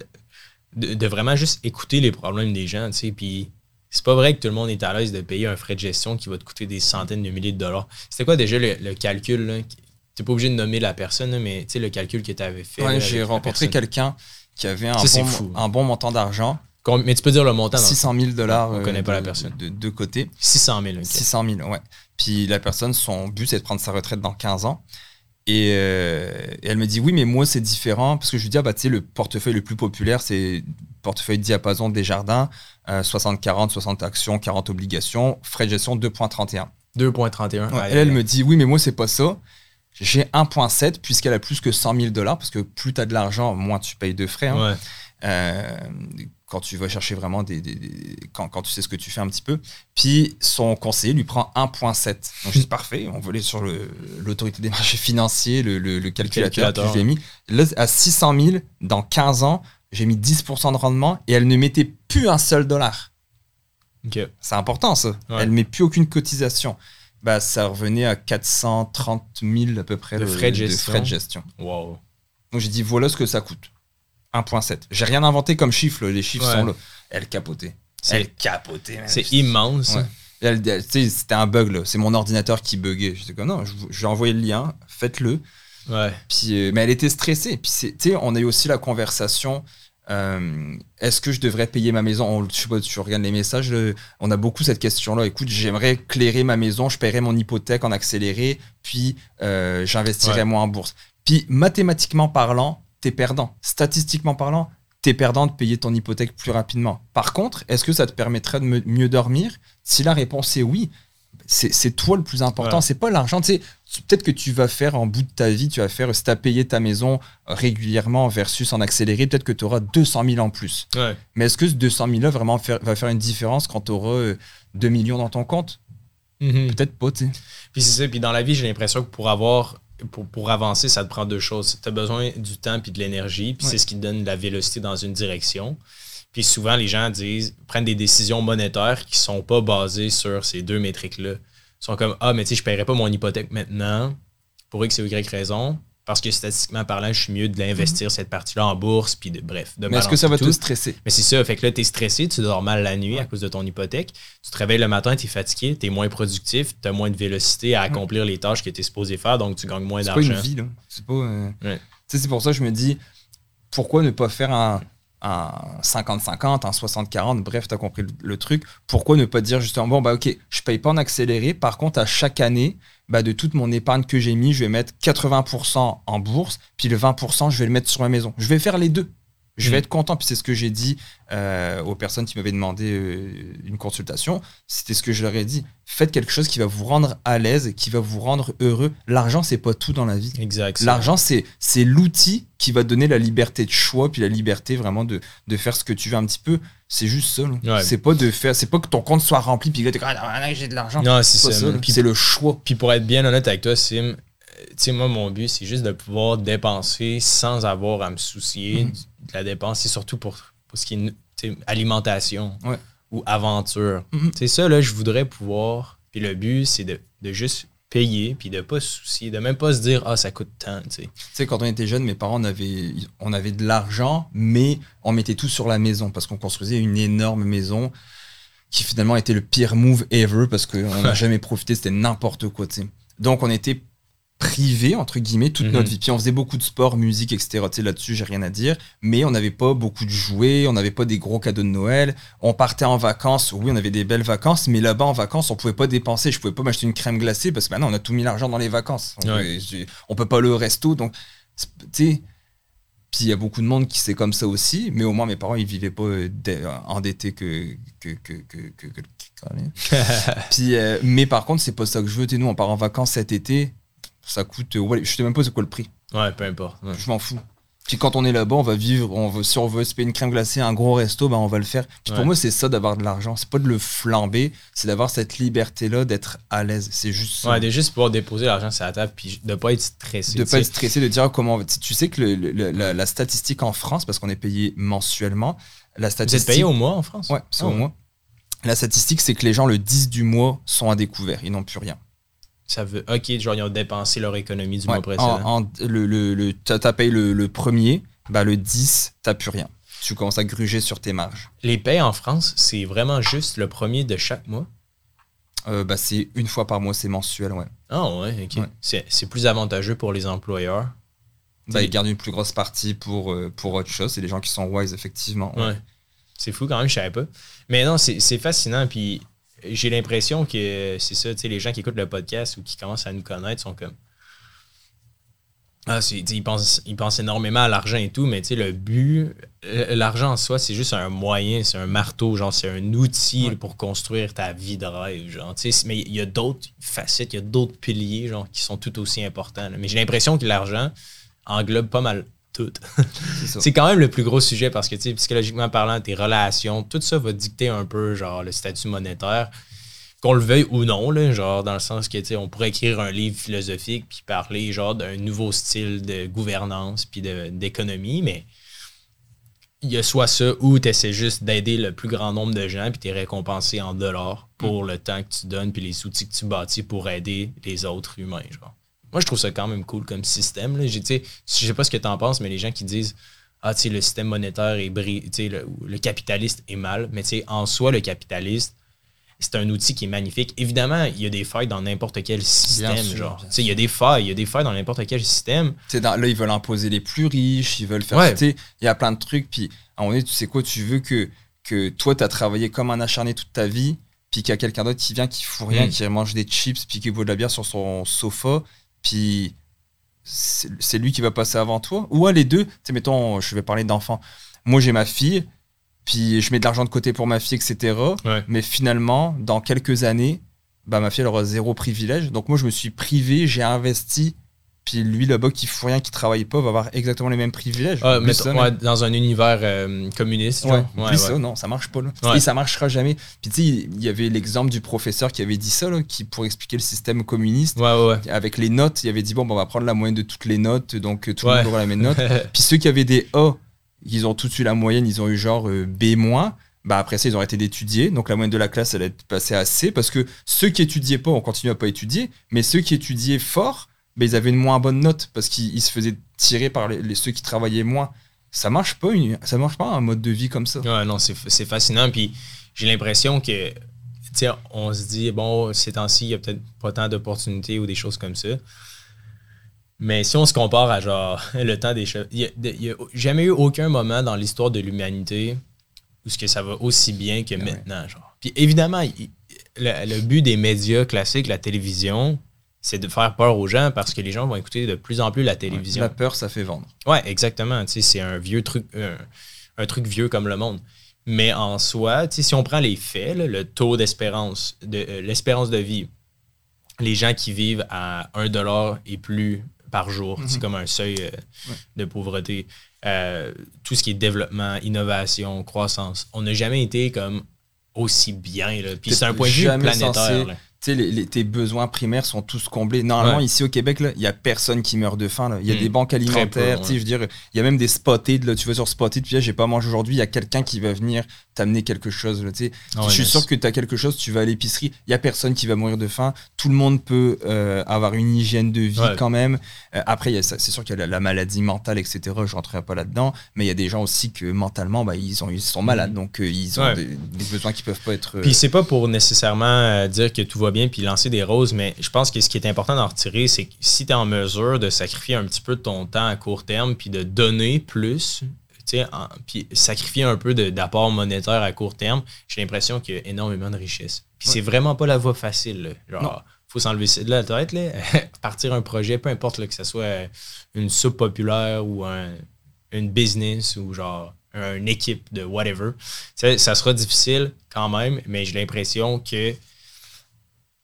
de, vraiment juste écouter les problèmes des gens, tu sais, puis c'est pas vrai que tout le monde est à l'aise de payer un frais de gestion qui va te coûter des centaines de milliers de dollars. C'était quoi déjà le, calcul, là? T'es pas obligé de nommer la personne, mais tu sais, le calcul que tu avais fait. Ouais, j'ai rencontré quelqu'un qui avait un, bon, un bon montant d'argent. Mais tu peux dire le montant. 600 000 dollars. On connaît pas la personne. De deux côtés. 600 000. 600 000, ouais. Puis la personne, son but, c'est de prendre sa retraite dans 15 ans. Euh, et, elle me dit oui, mais moi c'est différent parce que je lui dis ah bah tu sais le portefeuille le plus populaire c'est portefeuille diapason des jardins, 60 40 60 actions, 40 obligations, frais de gestion 2.31. 2.31. elle, elle me dit oui, mais moi c'est pas ça. J'ai 1.7 puisqu'elle a plus que 100 000 dollars parce que plus tu as de l'argent, moins tu payes de frais. Hein. Euh, quand tu vas chercher vraiment des, quand, quand, tu sais ce que tu fais un petit peu. Puis son conseiller lui prend 1.7. Donc c'est parfait, on volait sur l'autorité des marchés financiers, le, le, calculateur, que je mis. Là, à 600 000, dans 15 ans, j'ai mis 10% de rendement et elle ne mettait plus un seul dollar. C'est important ça. Elle Elle met plus aucune cotisation. Bah, ça revenait à 430 000 à peu près de, frais, de gestion. frais de gestion. Wow. Donc j'ai dit voilà ce que ça coûte. 1.7. J'ai rien inventé comme chiffre, les chiffres sont là. Elle capotait. Elle capotait. C'est immense. C'était un bug, C'est mon ordinateur qui buguait. J'étais comme, non, je vais envoyer le lien, faites-le. Ouais. Puis, euh, mais elle était stressée. Puis, on a eu aussi la conversation. Euh, est-ce que je devrais payer ma maison? On, Je sais pas, tu regardes les messages. on a beaucoup cette question-là. Écoute, j'aimerais clairer ma maison, je paierais mon hypothèque en accéléré, puis euh, j'investirais moins en bourse. Puis mathématiquement parlant, t'es perdant. Statistiquement parlant, t'es perdant de payer ton hypothèque plus rapidement. Par contre, est-ce que ça te permettrait de mieux dormir? Si la réponse est oui, c'est toi le plus important, c'est pas l'argent. Tu peut-être que tu vas faire en bout de ta vie, tu vas faire, si tu as payé ta maison régulièrement versus en accéléré, peut-être que tu auras 200 000 en plus. Mais est-ce que ce 200 000 là vraiment va faire une différence quand tu auras 2 millions dans ton compte? Mm-hmm. Peut-être pas, tu sais. Puis c'est ça, puis dans la vie, j'ai l'impression que pour avoir pour, avancer, ça te prend deux choses. Tu as besoin du temps puis de l'énergie, puis c'est ce qui te donne la vélocité dans une direction. Puis souvent, les gens disent, prennent des décisions monétaires qui sont pas basées sur ces deux métriques-là. Ils sont comme Ah, mais tu sais, je ne paierai pas mon hypothèque maintenant pour X ou Y raison. Parce que statistiquement parlant, je suis mieux de l'investir cette partie-là en bourse, puis de bref. De Mais est-ce que ça va te tout. stresser? Mais c'est ça, fait que là, t'es stressé, tu dors mal la nuit à cause de ton hypothèque. Tu te réveilles le matin, t'es fatigué, t'es moins productif, t'as moins de vélocité à accomplir les tâches que t'es supposé faire, donc tu gagnes moins C'est pas une d'argent. vie, là. C'est pas. euh, Ouais. Tu c'est pour ça que je me dis, pourquoi ne pas faire un, un 50-50, un 60-40, bref, t'as compris le, le truc. Pourquoi ne pas dire justement, bon, bah ok, je paye pas en accéléré, par contre, à chaque année, bah, de toute mon épargne que j'ai mis, je vais mettre 80% en bourse, puis le 20%, je vais le mettre sur ma maison. Je vais faire les deux. Je vais Mm. être content, puis c'est ce que j'ai dit euh, aux personnes qui m'avaient demandé euh, une consultation. C'était ce que je leur ai dit. Faites quelque chose qui va vous rendre à l'aise, qui va vous rendre heureux. L'argent, c'est pas tout dans la vie. Exact. L'argent, c'est, c'est l'outil qui va donner la liberté de choix, puis la liberté vraiment de, de faire ce que tu veux un petit peu. C'est juste ça. Ouais. C'est pas de faire, c'est pas que ton compte soit rempli, puis comme, ah, j'ai de l'argent. Non, c'est ça. c'est le choix. Puis pour être bien honnête avec toi, Sim, tu sais, moi, mon but, c'est juste de pouvoir dépenser sans avoir à me soucier Mhm. de la dépense. C'est surtout pour, pour ce qui est alimentation Ouais. ou aventure. Mhm. C'est ça, là, je voudrais pouvoir. Puis le but, c'est de, de juste payer, puis de pas se soucier, de même pas se dire, ah, ça coûte tant, tu sais. Quand on était jeune, mes parents, on avait, on avait de l'argent, mais on mettait tout sur la maison parce qu'on construisait une énorme maison qui finalement était le pire move ever parce qu'on n'a jamais profité, c'était n'importe quoi, tu sais. Donc on était privé entre guillemets toute Mhm. notre vie puis on faisait beaucoup de sport musique etc tu sais là-dessus j'ai rien à dire mais on n'avait pas beaucoup de jouets on n'avait pas des gros cadeaux de Noël on partait en vacances oui on avait des belles vacances mais là-bas en vacances on pouvait pas dépenser je pouvais pas m'acheter une crème glacée parce que maintenant on a tout mis l'argent dans les vacances on, Ouais. peut, j'ai- on peut pas au resto donc tu sais puis il y a beaucoup de monde qui c'est comme ça aussi mais au moins mes parents ils vivaient pas euh, endettés que que que que, que, que- puis euh, mais par contre c'est pas ça que je veux Tu nous on part en vacances cet été ça coûte euh, ouais, je sais même pas c'est quoi le prix. Ouais, peu importe. ouais. je m'en fous. Puis quand on est là-bas on va vivre on veut, si on veut se payer une crème glacée un gros resto ben on va le faire. Puis pour moi c'est ça d'avoir de l'argent. C'est pas de le flamber c'est d'avoir cette liberté là d'être à l'aise. C'est juste ça. Ouais, de juste pouvoir déposer l'argent sur la table, puis de pas être stressé. de tu pas être stressé de dire comment tu sais que le- le- la, la statistique en France parce qu'on est payé mensuellement la Vous statistique êtes payé au mois en France? ouais c'est Ah au mois. La statistique c'est que les gens le 10 du mois sont à découvert. Ils n'ont plus rien Ça veut. Ok, genre, ils ont dépensé leur économie du Ouais, mois précédent. en, en- le, le, le- t'as payé le, le premier, bah le 10, t'as plus rien. Tu commences à gruger sur tes marges. Les payes en France, c'est vraiment juste le premier de chaque mois? Euh, bah, c'est une fois par mois, c'est mensuel, ouais. Ah ouais, ok. Ouais. C'est plus avantageux pour les employeurs. Bah, ils gardent une plus grosse partie pour, euh, pour autre chose. C'est les gens qui sont wise, effectivement. Ouais. C'est fou quand même, je savais pas. Mais non, c'est c'est fascinant. Puis j'ai l'impression que c'est ça, tu sais, les gens qui écoutent le podcast ou qui commencent à nous connaître sont comme. Ah, ils, pensent, ils pensent énormément à l'argent et tout, mais tu sais, le but, l'argent en soi, c'est juste un moyen, c'est un marteau, genre, c'est un outil Ouais. pour construire ta vie de rêve, genre, tu sais. Mais il y a d'autres facettes, il y a d'autres piliers, genre, qui sont tout aussi importants. là. Mais j'ai l'impression que l'argent englobe pas mal tout. C'est quand même le plus gros sujet parce que, tu sais, psychologiquement parlant, tes relations, tout ça va dicter un peu, genre, le statut monétaire. Qu'on le veuille ou non, là, genre, dans le sens que, tu sais, on pourrait écrire un livre philosophique puis parler, genre, d'un nouveau style de gouvernance puis d'économie, mais il y a soit ça ou tu essaies juste d'aider le plus grand nombre de gens puis tu es récompensé en dollars pour le temps que tu donnes puis les outils que tu bâtis pour aider les autres humains, genre. Moi, je trouve ça quand même cool comme système. Là. Sais, Je sais pas ce que tu en penses, mais les gens qui disent Ah, tu sais, le système monétaire est bri tu sais, le, le capitaliste est mal. Mais tu sais, en soi, le capitaliste, c'est un outil qui est magnifique. Évidemment, il y a des failles dans n'importe quel système. sûr, genre. bien Tu sais, Il y a des failles, il y a des failles dans n'importe quel système. Dans- là, ils veulent imposer les plus riches, ils veulent faire. Ouais. Il y a plein de trucs. Puis, à un moment donné, tu sais quoi, tu veux que, que toi, tu as travaillé comme un acharné toute ta vie, puis qu'il y a quelqu'un d'autre qui vient, qui fout rien, Mm. qui mange des chips, puis qui boit de la bière sur son sofa, puis c'est lui qui va passer avant toi. Ou à les deux, tu sais, mettons, je vais parler d'enfants. Moi, j'ai ma fille, puis je mets de l'argent de côté pour ma fille, etc. Ouais. Mais finalement, dans quelques années, bah, ma fille, elle aura zéro privilège. Donc moi, je me suis privé, j'ai investi. Puis lui, là-bas, qui fout rien, qui travaille pas, va avoir exactement les mêmes privilèges. Ah, mettons, ça, ouais, mais- dans un univers euh, communiste. Ouais, genre. oublie Ouais, ça, non, ça marche pas. Là. Et ça marchera jamais. Puis tu sais, il y avait l'exemple du professeur qui avait dit ça, là, qui pour expliquer le système communiste, avec les notes, il avait dit bon, bah, on va prendre la moyenne de toutes les notes, donc euh, tout le monde aura la même note. Puis ceux qui avaient des A, ils ont tous eu la moyenne, ils ont eu genre euh, B-. Bah après ça, ils ont arrêté d'étudier. Donc la moyenne de la classe, elle est passée à C. Parce que ceux qui étudiaient pas, on continue à pas étudier. Mais ceux qui étudiaient fort, ils avaient une moins bonne note parce qu'ils ils se faisaient tirer par les, les- ceux qui travaillaient moins. Ça marche pas, une, ça marche pas un mode de vie comme ça. Ouais, non, c'est fascinant. Puis j'ai l'impression que, on se dit, bon, ces temps-ci, il y a peut-être pas tant d'opportunités ou des choses comme ça. Mais si on se compare à genre le temps des chefs, il n'y a, jamais eu aucun moment dans l'histoire de l'humanité où ce que ça va aussi bien que Ah ouais. maintenant. Genre. Puis évidemment, il- le, le but des médias classiques, la télévision, c'est de faire peur aux gens parce que les gens vont écouter de plus en plus la télévision. La peur, ça fait vendre. Ouais, exactement. Tu sais, c'est un vieux truc, un, un truc vieux comme le monde. Mais en soi, tu sais, si on prend les faits, là, le taux d'espérance, de euh, l'espérance de vie, les gens qui vivent à 1 dollar et plus par jour, c'est Mhm. comme un seuil euh, Ouais. de pauvreté. Euh, tout ce qui est développement, innovation, croissance, on n'a jamais été comme aussi bien. Là. Puis c'est un point de vue planétaire. Sais, les- les- tes besoins primaires sont tous comblés. Normalement, Ouais. ici au Québec, il y a personne qui meurt de faim. Il y a Hmm. des banques alimentaires. peu, tu sais, Je veux dire, il y a même des spotted. Là, tu vas sur spotted, puis là, j'ai pas mangé aujourd'hui. Il y a quelqu'un qui va venir t'amener quelque chose. là, tu sais. Ouais, je suis sûr que tu as quelque chose, tu vas à l'épicerie, il y a personne qui va mourir de faim. Tout le monde peut euh, avoir une hygiène de vie Ouais. quand même. Euh, après, c'est sûr qu'il y a la, la maladie mentale, etc. Je rentrerai pas là-dedans. Mais il y a des gens aussi que mentalement, bah, ils, ont, ils sont malades. Donc, euh, ils ont Ouais. des, des besoins qui peuvent pas être. Puis c'est pas pour nécessairement dire que tout va bien puis lancer des roses, mais je pense que ce qui est important d'en retirer, c'est que si tu es en mesure de sacrifier un petit peu de ton temps à court terme puis de donner plus, tu sais, en- puis sacrifier un peu d'apport monétaire à court terme, j'ai l'impression qu'il y a énormément de richesse. Puis c'est vraiment pas la voie facile. là. Non. Genre, faut s'enlever de la tête, là. partir un projet, peu importe là, que ce soit une soupe populaire ou un, une business ou genre une équipe de whatever. Ça sera difficile quand même, mais j'ai l'impression que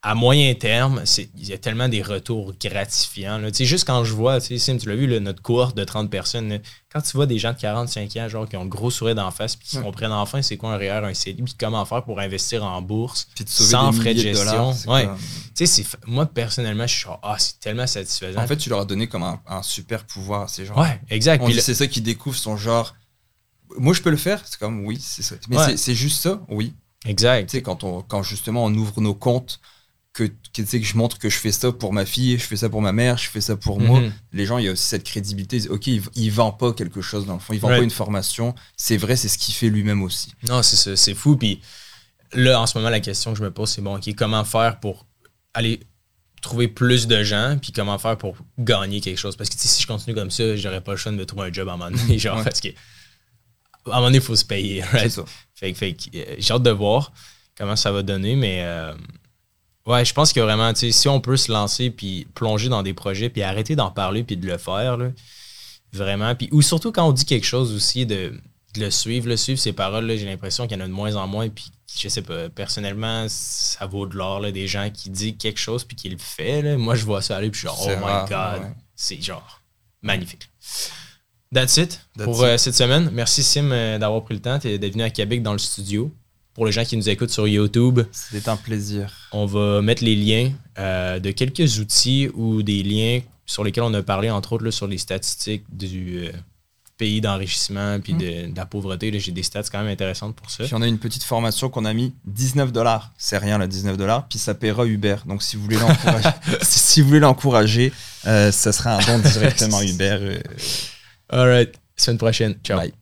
à moyen terme, c'est- il y a tellement des retours gratifiants. là. Juste quand je vois, Sim, tu l'as vu, là, notre cohorte de 30 personnes, là, quand tu vois des gens de 45 ans, genre, qui ont le gros sourire d'en face, puis qui Ouais. comprennent enfin c'est quoi un REER, un CELI, puis comment faire pour investir en bourse, sans frais de gestion. c'est Ouais. c'est moi, personnellement, je suis genre, ah, c'est tellement satisfaisant. En fait, tu leur as donné comme un, un super pouvoir à ces gens. ouais, exact. Le- c'est ça qu'ils découvrent son genre. Moi, je peux le faire. C'est comme oui, c'est ça. Mais Ouais. c'est- c'est juste ça, oui. exact. Tu sais, quand, on, quand justement on ouvre nos comptes, que, que, que je montre que je fais ça pour ma fille, je fais ça pour ma mère, je fais ça pour moi. Mhm. Les gens, il y a aussi cette crédibilité. Ils disent, Ok, il, il vend pas quelque chose dans le fond, il vend pas une formation. C'est vrai, c'est ce qu'il fait lui-même aussi. Non, c'est fou. Puis là, en ce moment, la question que je me pose, c'est bon, OK, comment faire pour aller trouver plus de gens, puis comment faire pour gagner quelque chose? Parce que si je continue comme ça, j'aurais pas le choix de me trouver un job à un moment donné, genre, Ouais. parce que à un moment donné, il faut se payer. C'est right? ça. Fait, euh, j'ai hâte de voir comment ça va donner, mais euh, ouais, je pense que vraiment, tu sais, si on peut se lancer puis plonger dans des projets puis arrêter d'en parler puis de le faire, là, vraiment. Puis, ou surtout quand on dit quelque chose aussi, de, de le suivre, le suivre ses paroles, là, j'ai l'impression qu'il y en a de moins en moins. Puis, je sais pas, personnellement, ça vaut de l'or, des gens qui disent quelque chose puis qui le fait. Là. Moi, je vois ça aller puis je suis genre, oh my god, ouais. c'est genre magnifique. That's it That's pour it. euh, cette semaine. Merci Sim euh, d'avoir pris le temps d'être venu à Québec dans le studio. Pour les gens qui nous écoutent sur YouTube, C'était un plaisir. on va mettre les liens euh, de quelques outils ou des liens sur lesquels on a parlé, entre autres, là, sur les statistiques du euh, pays d'enrichissement puis de, de la pauvreté. J'ai des stats quand même intéressantes pour ça. Puis on a une petite formation qu'on a mis 19 dollars. C'est rien là, 19 dollars. Puis ça paiera Uber. Donc si vous voulez l'encourager, si vous voulez l'encourager, euh, ça sera un don directement Uber. All right. Semaine prochaine. Ciao. bye.